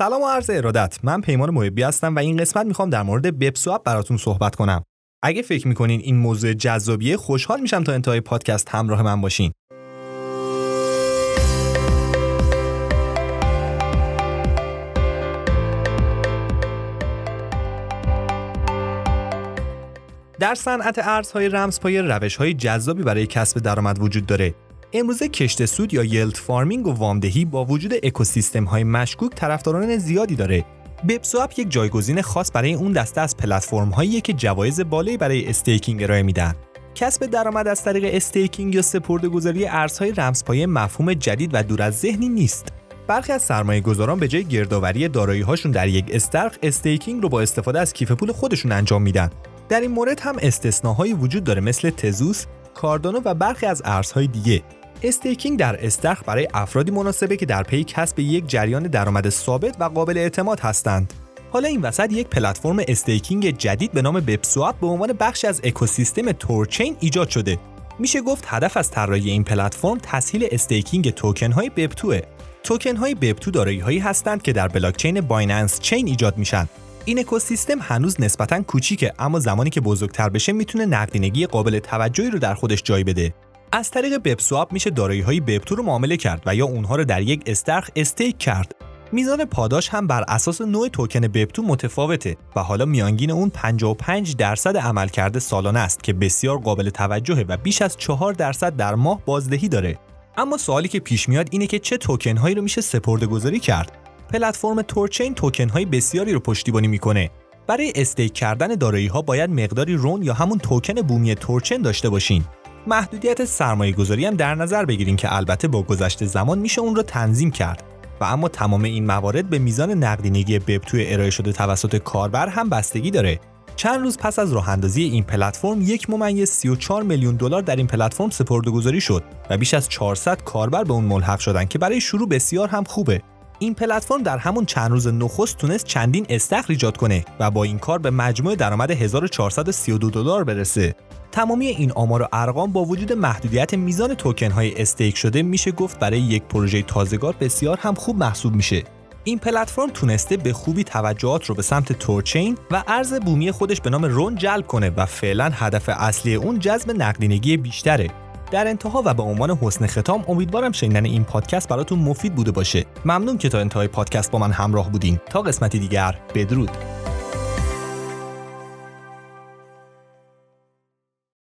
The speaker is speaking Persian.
سلام و عرض ارادت. من پیمان محبی هستم و این قسمت می‌خوام در مورد BEPSwap براتون صحبت کنم. اگه فکر می‌کنین این موضوع جذابیه خوشحال میشم تا انتهای پادکست همراه من باشین. در صنعت ارزهای رمزپایه روش‌های جذابی برای کسب درآمد وجود داره. امروزه کشت سود یا yield farming و وامدهی با وجود اکوسیستم های مشکوک طرفداران زیادی داره. BEPSwap یک جایگزین خاص برای اون دسته از پلتفرم هایی که جوایز بالایی برای staking ارائه میدن. کسب درآمد از طریق staking یا سپرده‌گذاری ارزهای رمزپایه مفهوم جدید و دور از ذهنی نیست. برخی از سرمایه گذاران به جای گردآوری دارایی هاشون در یک استخر staking رو با استفاده از کیف پول خودشون انجام میدن. در این مورد هم استثناهایی وجود داره مثل Tezos، Cardano و برخی از ارزهای دیگه staking در استخر برای افرادی مناسبه که در پی کسب یک جریان درآمد ثابت و قابل اعتماد هستند. حالا این وسط یک پلتفرم staking جدید به نام BEPSwap به عنوان بخشی از اکوسیستم THORChain ایجاد شده. میشه گفت هدف از طراحی این پلتفرم تسهیل staking توکن های BEP2 ه. توکن های BEP2 دارایی هایی هستند که در بلاکچین Binance Chain ایجاد میشن. این اکوسیستم هنوز نسبتا کوچیکه اما زمانی که بزرگتر بشه می‌تونه نقدینگی قابل توجهی رو در خودش جای بده. از طریق BEPSwap میشه دارایی های BEP2 رو معامله کرد و یا اونها رو در یک استخر stake کرد. میزان پاداش هم بر اساس نوع توکن بپتو متفاوته و حالا میانگین اون 55 درصد عملکرد سالانه است که بسیار قابل توجهه و بیش از 4 درصد در ماه بازدهی داره. اما سوالی که پیش میاد اینه که چه توکن هایی رو میشه سپرده گذاری کرد؟ پلتفرم تورچین توکن های بسیاری رو پشتیبانی می‌کنه. برای استیک کردن دارایی ها باید مقداری رون یا همون توکن بومی تورچین داشته باشین. محدودیت سرمایه گذاری هم در نظر بگیریم که البته با گذشت زمان میشه اون رو تنظیم کرد. و اما تمام این موارد به میزان نقدینگی ببتوی ارائه شده توسط کاربر هم بستگی داره. چند روز پس از راه اندازی این پلتفرم یک ممیز 34 میلیون دلار در این پلتفرم سپردهگذاری شد و بیش از 400 کاربر به اون ملحق شدن که برای شروع بسیار هم خوبه. این پلتفرم در همون چند روز نخست تونست چندین استخر ایجاد کنه و با این کار به مجموع درآمد 1432 دلار برسه. تمامی این آمار و ارقام با وجود محدودیت میزان توکن های استیک شده میشه گفت برای یک پروژه تازگار بسیار هم خوب محسوب میشه. این پلتفرم تونسته به خوبی توجهات رو به سمت تورچین و ارز بومی خودش به نام رون جلب کنه و فعلا هدف اصلی اون جذب نقدینگی بیشتره. در انتها و به عنوان حسن ختام امیدوارم شنیدن این پادکست براتون مفید بوده باشه. ممنون که تا انتهای پادکست با من همراه بودین. تا قسمتی دیگر بدرود.